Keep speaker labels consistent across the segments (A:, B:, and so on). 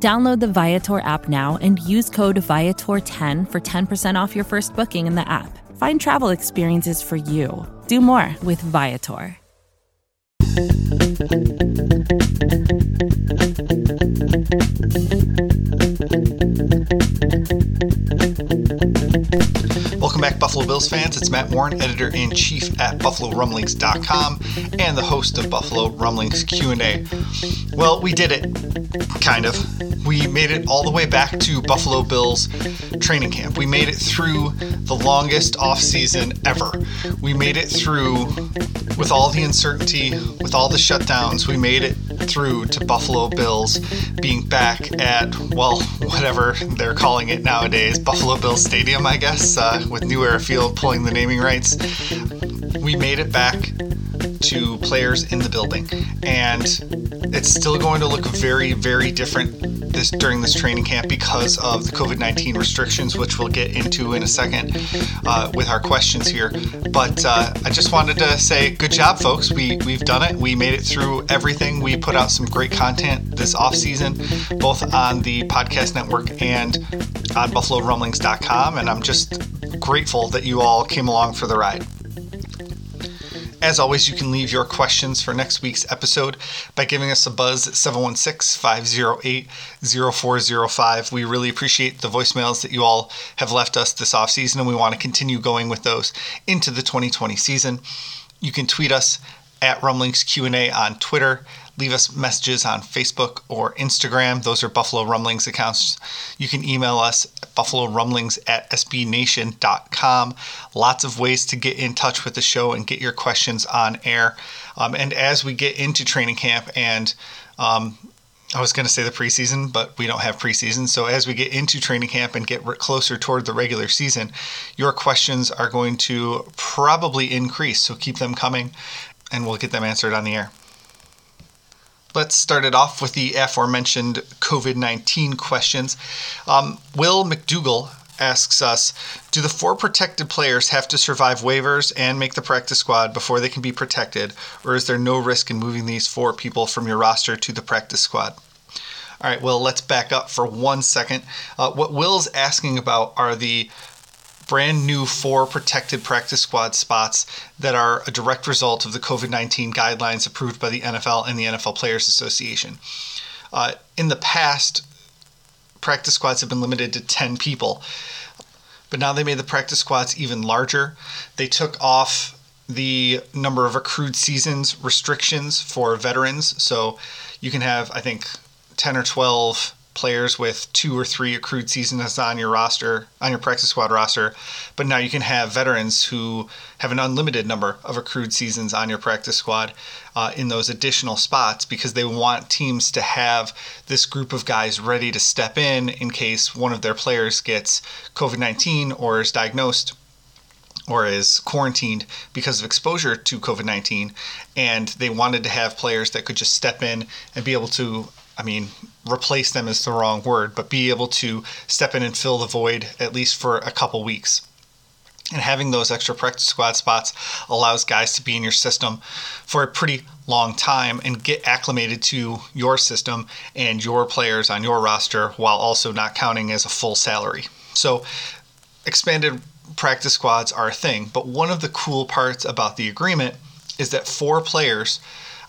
A: Download the Viator app now and use code Viator10 for 10% off your first booking in the app. Find travel experiences for you. Do more with Viator.
B: Welcome back, Buffalo Bills fans. It's Matt Warren, editor in chief at BuffaloRumblings.com and the host of Buffalo Rumblings Q&A. Well, we did it, kind of. We made it all the way back to Buffalo Bills training camp. We made it through the longest off season ever. We made it through with all the uncertainty, with all the shutdowns. We made it through to Buffalo Bills being back at well, whatever they're calling it nowadays, Buffalo Bills Stadium, I guess. Uh, with New Era Field pulling the naming rights. We made it back to players in the building, and it's still going to look very, very different this during this training camp because of the COVID-19 restrictions, which we'll get into in a second uh, with our questions here. But uh, I just wanted to say, good job, folks. We we've done it. We made it through everything. We put out some great content this off season, both on the podcast network and on BuffaloRumblings.com, and I'm just grateful that you all came along for the ride. As always, you can leave your questions for next week's episode by giving us a buzz at 716 508 0405. We really appreciate the voicemails that you all have left us this offseason, and we want to continue going with those into the 2020 season. You can tweet us at Rumblings Q&A on Twitter leave us messages on Facebook or Instagram. Those are Buffalo Rumblings accounts. You can email us at buffalorumblings at sbnation.com. Lots of ways to get in touch with the show and get your questions on air. Um, and as we get into training camp and um, I was going to say the preseason, but we don't have preseason. So as we get into training camp and get closer toward the regular season, your questions are going to probably increase. So keep them coming and we'll get them answered on the air. Let's start it off with the aforementioned COVID 19 questions. Um, Will McDougall asks us Do the four protected players have to survive waivers and make the practice squad before they can be protected, or is there no risk in moving these four people from your roster to the practice squad? All right, well, let's back up for one second. Uh, what Will's asking about are the brand new four protected practice squad spots that are a direct result of the COVID 19 guidelines approved by the NFL and the NFL Players Association. Uh, in the past, practice squads have been limited to 10 people, but now they made the practice squads even larger. They took off the number of accrued seasons restrictions for veterans. So you can have, I think, 10 or 12 players with two or three accrued seasons on your roster, on your practice squad roster, but now you can have veterans who have an unlimited number of accrued seasons on your practice squad uh, in those additional spots because they want teams to have this group of guys ready to step in in case one of their players gets COVID 19 or is diagnosed or is quarantined because of exposure to COVID 19. And they wanted to have players that could just step in and be able to I mean, replace them is the wrong word, but be able to step in and fill the void at least for a couple weeks. And having those extra practice squad spots allows guys to be in your system for a pretty long time and get acclimated to your system and your players on your roster while also not counting as a full salary. So, expanded practice squads are a thing, but one of the cool parts about the agreement is that four players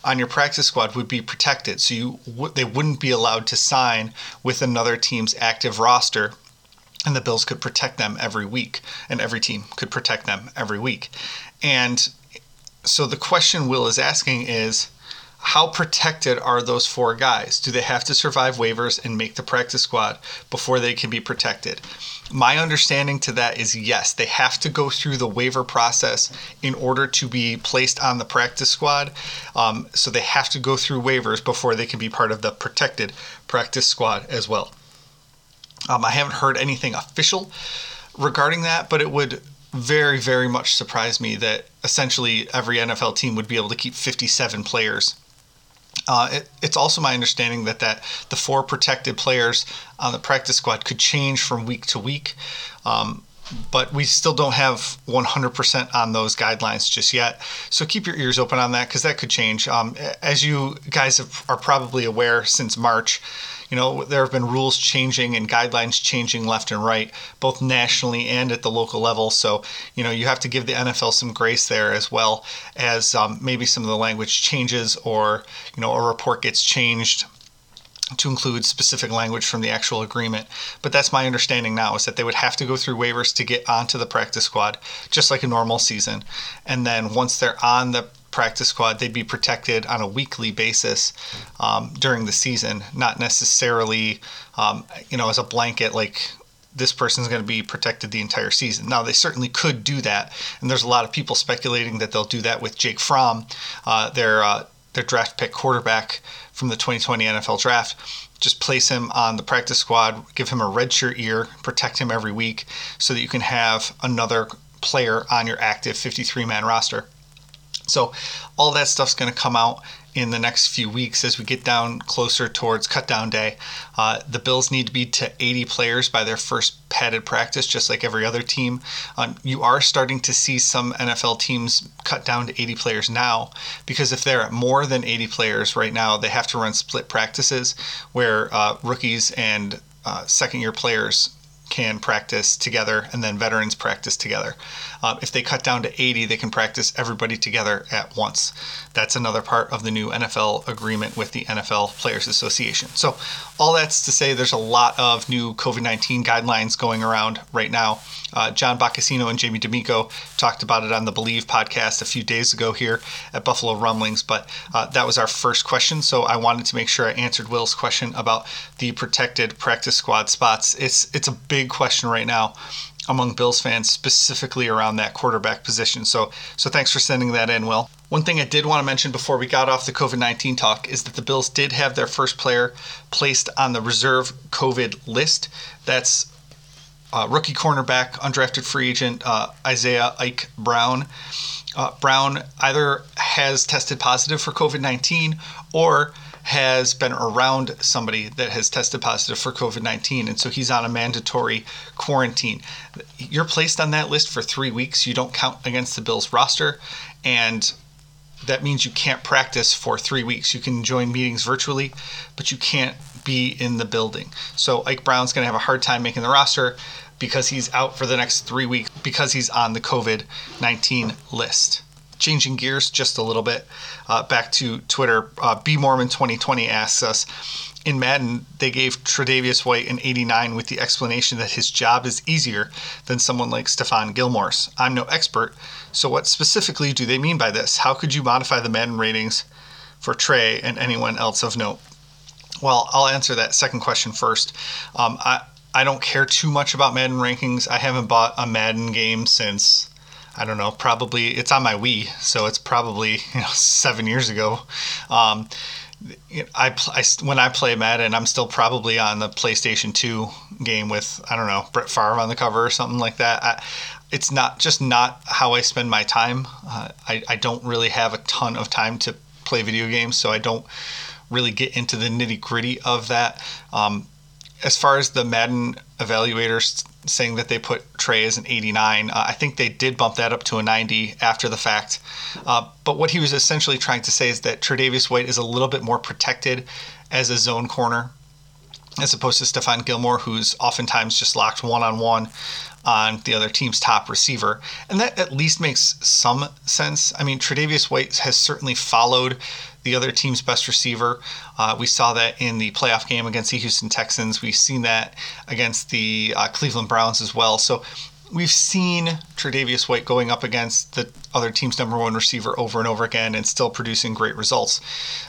B: on your practice squad would be protected. So you they wouldn't be allowed to sign with another team's active roster and the Bills could protect them every week and every team could protect them every week. And so the question Will is asking is how protected are those four guys? Do they have to survive waivers and make the practice squad before they can be protected? My understanding to that is yes, they have to go through the waiver process in order to be placed on the practice squad. Um, so they have to go through waivers before they can be part of the protected practice squad as well. Um, I haven't heard anything official regarding that, but it would very, very much surprise me that essentially every NFL team would be able to keep 57 players. Uh, it, it's also my understanding that, that the four protected players on the practice squad could change from week to week. Um, but we still don't have 100% on those guidelines just yet. So keep your ears open on that because that could change. Um, as you guys have, are probably aware since March, you know, there have been rules changing and guidelines changing left and right, both nationally and at the local level. So, you know, you have to give the NFL some grace there as well as um, maybe some of the language changes or, you know, a report gets changed to include specific language from the actual agreement. But that's my understanding now is that they would have to go through waivers to get onto the practice squad, just like a normal season. And then once they're on the practice squad, they'd be protected on a weekly basis um, during the season, not necessarily, um, you know, as a blanket like this person's going to be protected the entire season. Now, they certainly could do that, and there's a lot of people speculating that they'll do that with Jake Fromm, uh, their uh, their draft pick quarterback from the 2020 NFL draft. Just place him on the practice squad, give him a redshirt year, protect him every week so that you can have another player on your active 53 man roster. So, all that stuff's going to come out in the next few weeks as we get down closer towards cutdown day. Uh, the Bills need to be to 80 players by their first padded practice, just like every other team. Um, you are starting to see some NFL teams cut down to 80 players now because if they're at more than 80 players right now, they have to run split practices where uh, rookies and uh, second year players can practice together and then veterans practice together. Um, if they cut down to 80, they can practice everybody together at once. That's another part of the new NFL agreement with the NFL Players Association. So, all that's to say, there's a lot of new COVID 19 guidelines going around right now. Uh, John Boccacino and Jamie D'Amico talked about it on the Believe podcast a few days ago here at Buffalo Rumblings, but uh, that was our first question. So I wanted to make sure I answered Will's question about the protected practice squad spots. It's it's a big question right now among Bills fans, specifically around that quarterback position. So so thanks for sending that in, Will. One thing I did want to mention before we got off the COVID 19 talk is that the Bills did have their first player placed on the reserve COVID list. That's uh, rookie cornerback, undrafted free agent uh, Isaiah Ike Brown. Uh, Brown either has tested positive for COVID 19 or has been around somebody that has tested positive for COVID 19. And so he's on a mandatory quarantine. You're placed on that list for three weeks. You don't count against the Bills roster. And that means you can't practice for three weeks. You can join meetings virtually, but you can't be in the building. So Ike Brown's going to have a hard time making the roster because he's out for the next three weeks because he's on the COVID 19 list. Changing gears just a little bit, uh, back to Twitter. Uh, B Mormon 2020 asks us in Madden, they gave Tre'Davious White an 89 with the explanation that his job is easier than someone like Stephon Gilmore's. I'm no expert, so what specifically do they mean by this? How could you modify the Madden ratings for Trey and anyone else of note? Well, I'll answer that second question first. Um, I, I don't care too much about Madden rankings. I haven't bought a Madden game since I don't know, probably it's on my Wii, so it's probably you know seven years ago. Um, I, I, when I play Madden, I'm still probably on the PlayStation 2 game with I don't know Brett Favre on the cover or something like that. I, it's not just not how I spend my time. Uh, I, I don't really have a ton of time to play video games, so I don't really get into the nitty gritty of that. Um, as far as the Madden evaluators saying that they put Trey as an 89, uh, I think they did bump that up to a 90 after the fact. Uh, but what he was essentially trying to say is that Tre'Davious White is a little bit more protected as a zone corner as opposed to Stephon Gilmore, who's oftentimes just locked one on one on the other team's top receiver. And that at least makes some sense. I mean, Tre'Davious White has certainly followed the other team's best receiver. Uh, we saw that in the playoff game against the Houston Texans. We've seen that against the uh, Cleveland Browns as well. So we've seen Tre'Davious White going up against the other team's number one receiver over and over again and still producing great results.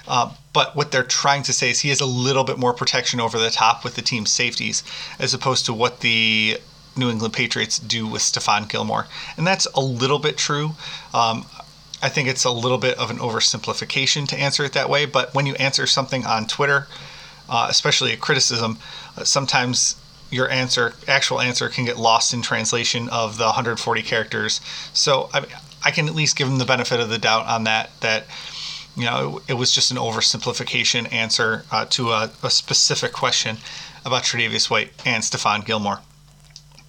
B: Uh, but what they're trying to say is he has a little bit more protection over the top with the team's safeties as opposed to what the New England Patriots do with Stephon Gilmore. And that's a little bit true. Um, I think it's a little bit of an oversimplification to answer it that way, but when you answer something on Twitter, uh, especially a criticism, uh, sometimes your answer, actual answer, can get lost in translation of the 140 characters. So I, I can at least give them the benefit of the doubt on that. That you know, it, it was just an oversimplification answer uh, to a, a, specific question about Tre'Davious White and Stephon Gilmore.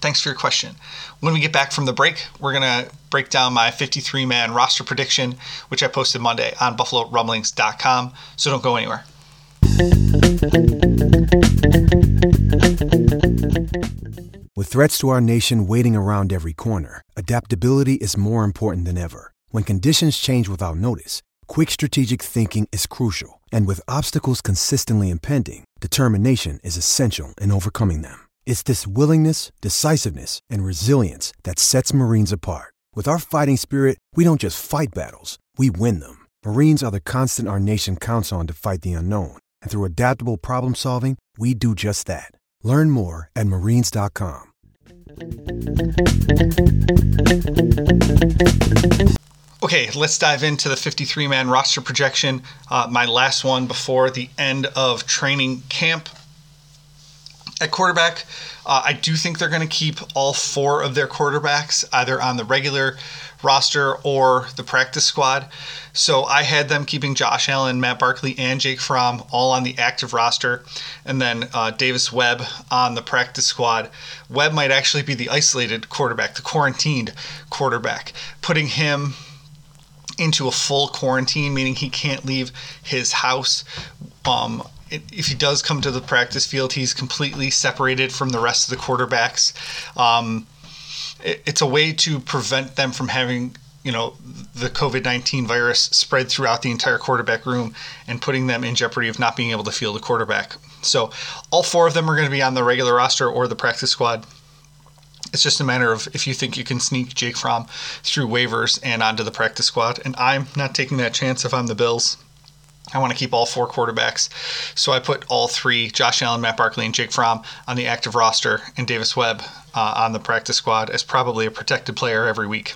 B: Thanks for your question. When we get back from the break, we're going to break down my 53 man roster prediction, which I posted Monday on BuffaloRumblings.com. So don't go anywhere.
C: With threats to our nation waiting around every corner, adaptability is more important than ever. When conditions change without notice, quick strategic thinking is crucial. And with obstacles consistently impending, determination is essential in overcoming them. It's this willingness, decisiveness, and resilience that sets Marines apart. With our fighting spirit, we don't just fight battles, we win them. Marines are the constant our nation counts on to fight the unknown. And through adaptable problem solving, we do just that. Learn more at marines.com.
B: Okay, let's dive into the 53 man roster projection. Uh, my last one before the end of training camp. At quarterback, uh, I do think they're going to keep all four of their quarterbacks either on the regular roster or the practice squad. So I had them keeping Josh Allen, Matt Barkley, and Jake Fromm all on the active roster, and then uh, Davis Webb on the practice squad. Webb might actually be the isolated quarterback, the quarantined quarterback, putting him into a full quarantine, meaning he can't leave his house. Um, if he does come to the practice field, he's completely separated from the rest of the quarterbacks. Um, it's a way to prevent them from having you know the covid-19 virus spread throughout the entire quarterback room and putting them in jeopardy of not being able to field a quarterback so all four of them are going to be on the regular roster or the practice squad it's just a matter of if you think you can sneak Jake Fromm through waivers and onto the practice squad. And I'm not taking that chance if I'm the Bills. I want to keep all four quarterbacks. So I put all three Josh Allen, Matt Barkley, and Jake Fromm on the active roster, and Davis Webb uh, on the practice squad as probably a protected player every week.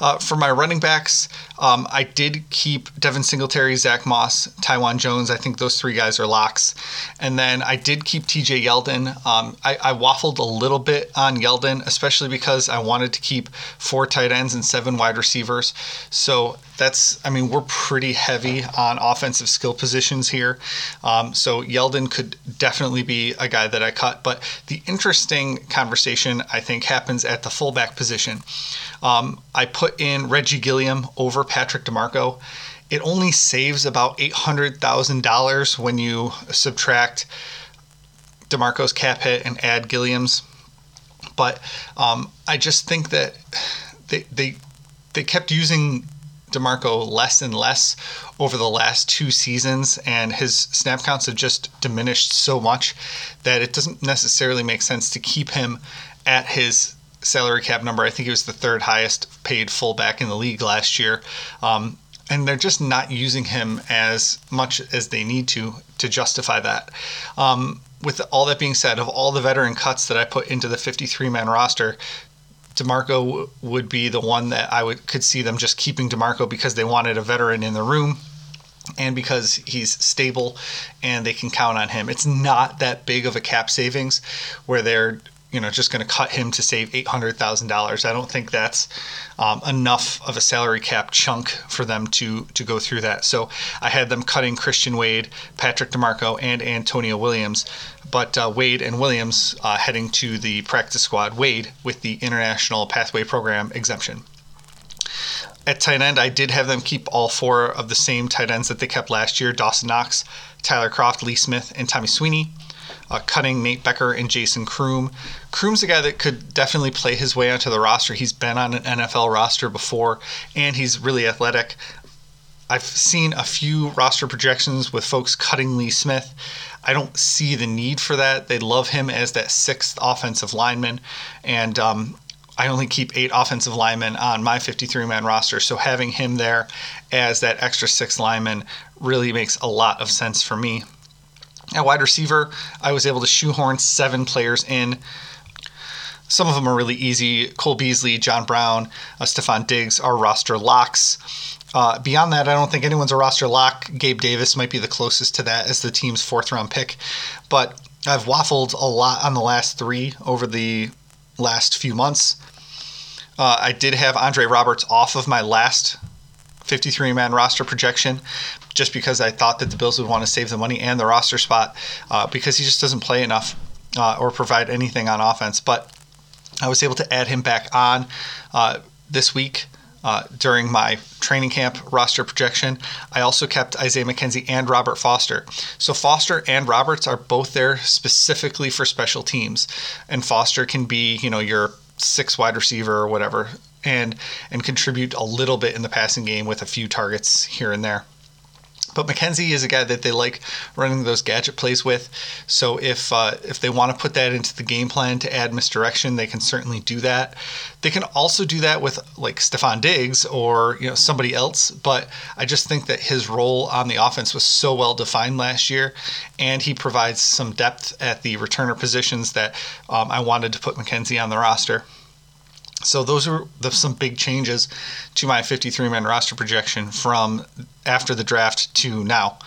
B: Uh, for my running backs, um, I did keep Devin Singletary, Zach Moss, Taiwan Jones. I think those three guys are locks. And then I did keep TJ Yeldon. Um, I, I, waffled a little bit on Yeldon, especially because I wanted to keep four tight ends and seven wide receivers. So that's, I mean, we're pretty heavy on offensive skill positions here. Um, so Yeldon could definitely be a guy that I cut. But the interesting conversation, I think, happens at the fullback position. Um, I put in Reggie Gilliam over Patrick DiMarco. It only saves about $800,000 when you subtract DiMarco's cap hit and add Gilliam's. But um, I just think that they, they, they kept using DiMarco less and less over the last two seasons, and his snap counts have just diminished so much that it doesn't necessarily make sense to keep him at his salary cap number. I think he was the third highest paid fullback in the league last year. Um, and they're just not using him as much as they need to to justify that. Um, with all that being said, of all the veteran cuts that I put into the 53 man roster, DiMarco would be the one that I would could see them just keeping DiMarco because they wanted a veteran in the room and because he's stable and they can count on him. It's not that big of a cap savings where they're you know just going to cut him to save eight hundred thousand dollars. I don't think that's um, enough of a salary cap chunk for them to to go through that. So I had them cutting Christian Wade, Patrick DiMarco, and Antonio Williams, but uh, Wade and Williams uh, heading to the practice squad. Wade with the International Pathway Program exemption. At tight end, I did have them keep all four of the same tight ends that they kept last year Dawson Knox, Tyler Kroft, Lee Smith, and Tommy Sweeney uh, cutting Nate Becker and Jason Croom. Croom's a guy that could definitely play his way onto the roster. He's been on an NFL roster before, and he's really athletic. I've seen a few roster projections with folks cutting Lee Smith. I don't see the need for that. They love him as that sixth offensive lineman, and um, I only keep eight offensive linemen on my 53 man roster. So having him there as that extra six lineman really makes a lot of sense for me. At wide receiver, I was able to shoehorn seven players in. Some of them are really easy. Cole Beasley, John Brown, uh, Stefon Diggs are roster locks. Uh, beyond that, I don't think anyone's a roster lock. Gabe Davis might be the closest to that as the team's fourth round pick. But I've waffled a lot on the last three over the last few months. Uh, I did have Andre Roberts off of my last 53 man roster projection just because I thought that the Bills would want to save the money and the roster spot uh, because he just doesn't play enough uh, or provide anything on offense. But I was able to add him back on uh, this week. Uh, during my training camp roster projection. I also kept Isaiah McKenzie and Robert Foster. So Foster and Roberts are both there specifically for special teams, and Foster can be, you know, your six wide receiver or whatever, and and contribute a little bit in the passing game with a few targets here and there. But McKenzie is a guy that they like running those gadget plays with. So if uh, if they want to put that into the game plan to add misdirection, they can certainly do that. They can also do that with like Stefon Diggs or you know somebody else. But I just think that his role on the offense was so well defined last year, and he provides some depth at the returner positions that um, I wanted to put McKenzie on the roster. So those are the, some big changes to my 53 man roster projection from after the draft to now.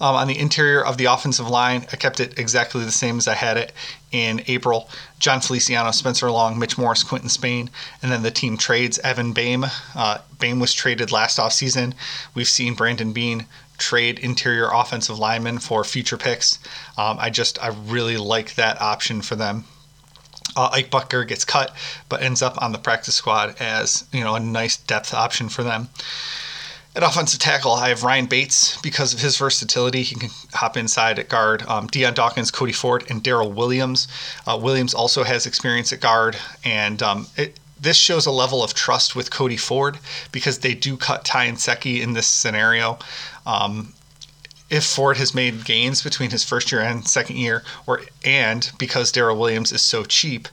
B: Um, on the interior of the offensive line, I kept it exactly the same as I had it in April. Jon Feliciano, Spencer Long, Mitch Morse, Quinton Spain, and then the team trades Evan Boehm. Uh, Boehm was traded last offseason. We've seen Brandon Beane trade interior offensive linemen for future picks. Um, I just I really like that option for them uh, Ike Boettger gets cut, but ends up on the practice squad as you know a nice depth option for them. At offensive tackle, I have Ryan Bates because of his versatility. He can hop inside at guard. Um, Dion Dawkins, Cody Ford, and Daryl Williams. Uh, Williams also has experience at guard, and um, it, this shows a level of trust with Cody Ford because they do cut Ty Nsekhe in this scenario. Um, if Ford has made gains between his first year and second year, or and because Daryl Williams is so cheap,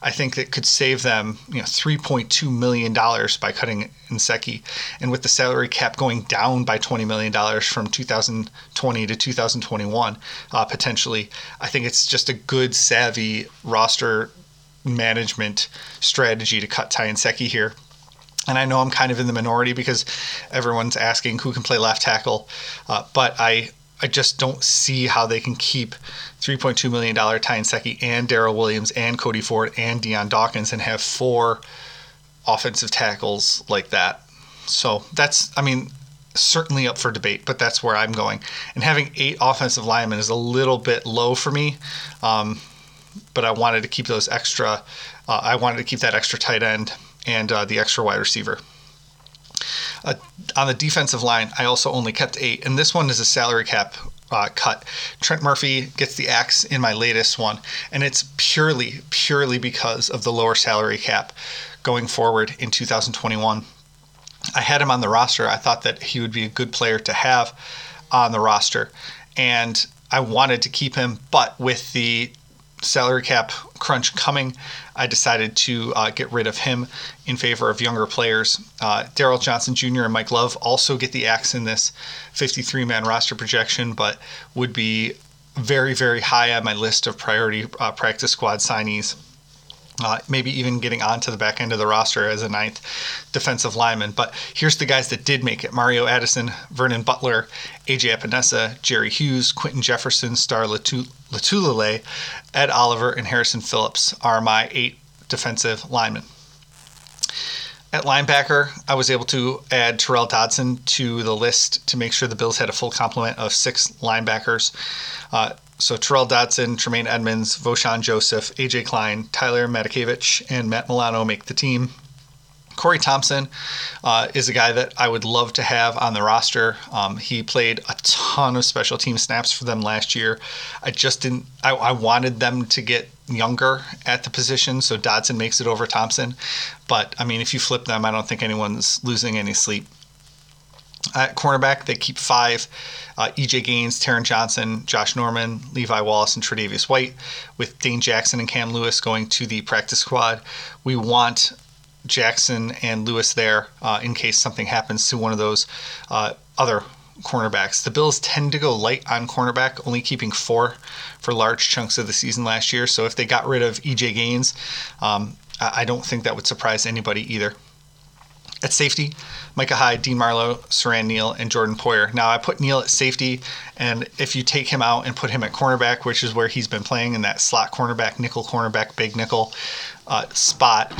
B: I think that could save them, you know, three point two million dollars by cutting Nsekhe, and with the salary cap going down by twenty million dollars from 2020 to 2021, uh, potentially, I think it's just a good, savvy roster management strategy to cut Ty Nsekhe here and I know I'm kind of in the minority because everyone's asking who can play left tackle, uh, but I I just don't see how they can keep 3.2 million dollar Ty Nsekhe and Daryl Williams and Cody Ford and Dion Dawkins and have four offensive tackles like that. So that's I mean certainly up for debate, but that's where I'm going. And having eight offensive linemen is a little bit low for me. Um, but I wanted to keep those extra. Uh, I wanted to keep that extra tight end and uh, the extra wide receiver. Uh, on the defensive line, I also only kept eight, and this one is a salary cap uh, cut. Trent Murphy gets the axe in my latest one, and it's purely, purely because of the lower salary cap going forward in 2021. I had him on the roster. I thought that he would be a good player to have on the roster, and I wanted to keep him, but with the salary cap crunch coming, I decided to uh, get rid of him in favor of younger players. Uh, Darryl Johnson Jr. and Mike Love also get the axe in this 53 man roster projection, but would be very, very high on my list of priority uh, practice squad signees uh, maybe even getting onto the back end of the roster as a ninth defensive lineman. But here's the guys that did make it Mario Addison, Vernon Butler, AJ Epenesa, Jerry Hughes, Quinton Jefferson, Star Lotulelei, Ed Oliver, and Harrison Phillips are my eight defensive linemen. At linebacker, I was able to add Tyrel Dodson to the list to make sure the Bills had a full complement of six linebackers. Uh, so Tyrel Dodson, Tremaine Edmunds, Vosean Joseph, AJ Klein, Tyler Matakevich, and Matt Milano make the team. Corey Thompson uh, is a guy that I would love to have on the roster. Um, he played a ton of special team snaps for them last year. I just didn't. I, I, wanted them to get younger at the position, so Dodson makes it over Thompson. But I mean, if you flip them, I don't think anyone's losing any sleep. At cornerback, they keep five uh, EJ Gaines, Taron Johnson, Josh Norman, Levi Wallace, and Tre'Davious White, with Dane Jackson and Cam Lewis going to the practice squad. We want Jackson and Lewis there uh, in case something happens to one of those uh, other cornerbacks. The Bills tend to go light on cornerback, only keeping four for large chunks of the season last year. So if they got rid of EJ Gaines, um, I don't think that would surprise anybody either. At safety, Micah Hyde, Dean Marlowe, Siran Neal, and Jordan Poyer. Now, I put Neal at safety, and if you take him out and put him at cornerback, which is where he's been playing in that slot cornerback, nickel cornerback, big nickel uh, spot,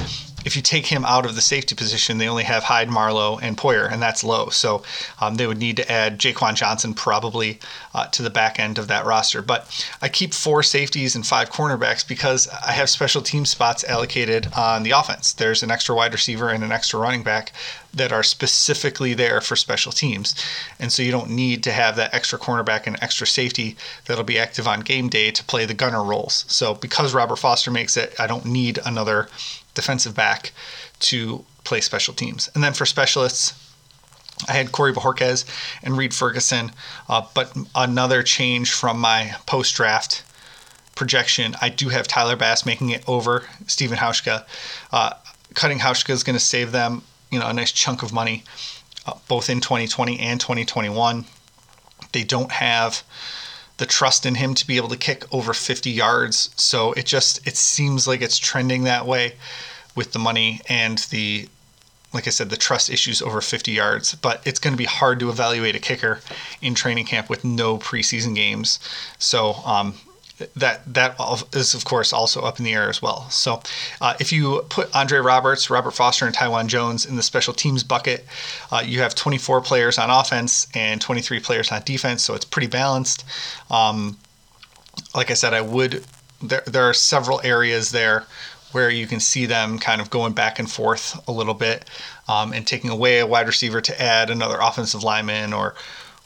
B: if you take him out of the safety position, they only have Hyde, Marlowe, and Poyer, and that's low. So um, they would need to add Jaquan Johnson probably uh, to the back end of that roster. But I keep four safeties and five cornerbacks because I have special team spots allocated on the offense. There's an extra wide receiver and an extra running back that are specifically there for special teams. And so you don't need to have that extra cornerback and extra safety that'll be active on game day to play the gunner roles. So because Robert Foster makes it, I don't need another defensive back to play special teams. And then for specialists, I had Corey Bojorquez and Reid Ferguson, uh, but another change from my post draft projection, I do have Tyler Bass making it over Stephen Hauschka. Uh, cutting Hauschka is going to save them, you know, a nice chunk of money, uh, both in 2020 and 2021. They don't have the trust in him to be able to kick over 50 yards, so it just it seems like it's trending that way with the money and the like I said, the trust issues over 50 yards, but it's going to be hard to evaluate a kicker in training camp with no preseason games. So um, that that is of course also up in the air as well. So uh, if you put Andre Roberts, Robert Foster, and Taiwan Jones in the special teams bucket, uh, you have 24 players on offense and 23 players on defense. So it's pretty balanced. Um, like I said, I would. There, there are several areas there where you can see them kind of going back and forth a little bit um, and taking away a wide receiver to add another offensive lineman or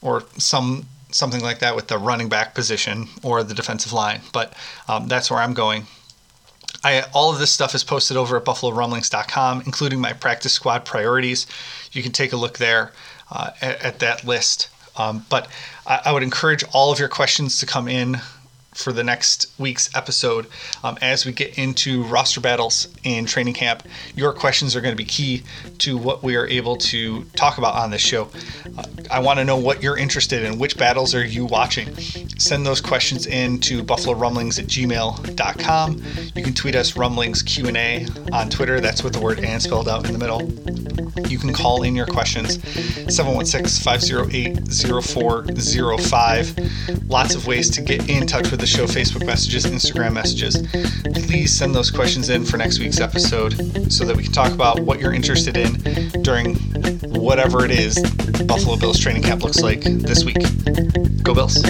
B: or some something like that with the running back position or the defensive line. But um, that's where I'm going. I, all of this stuff is posted over at buffalorumblings.com, including my practice squad priorities. You can take a look there uh, at, at, that list. Um, but I, I would encourage all of your questions to come in for the next week's episode um, as we get into roster battles in training camp. Your questions are going to be key to what we are able to talk about on this show. Uh, I want to know what you're interested in. Which battles are you watching? Send those questions in to buffalorumblings at gmail.com. You can tweet us rumblings Q&A on Twitter. That's with the word and spelled out in the middle. You can call in your questions 716-508-0405. Lots of ways to get in touch with the show Facebook messages, Instagram messages. Please send those questions in for next week's episode so that we can talk about what you're interested in during whatever it is Buffalo Bills training camp looks like this week. Go Bills.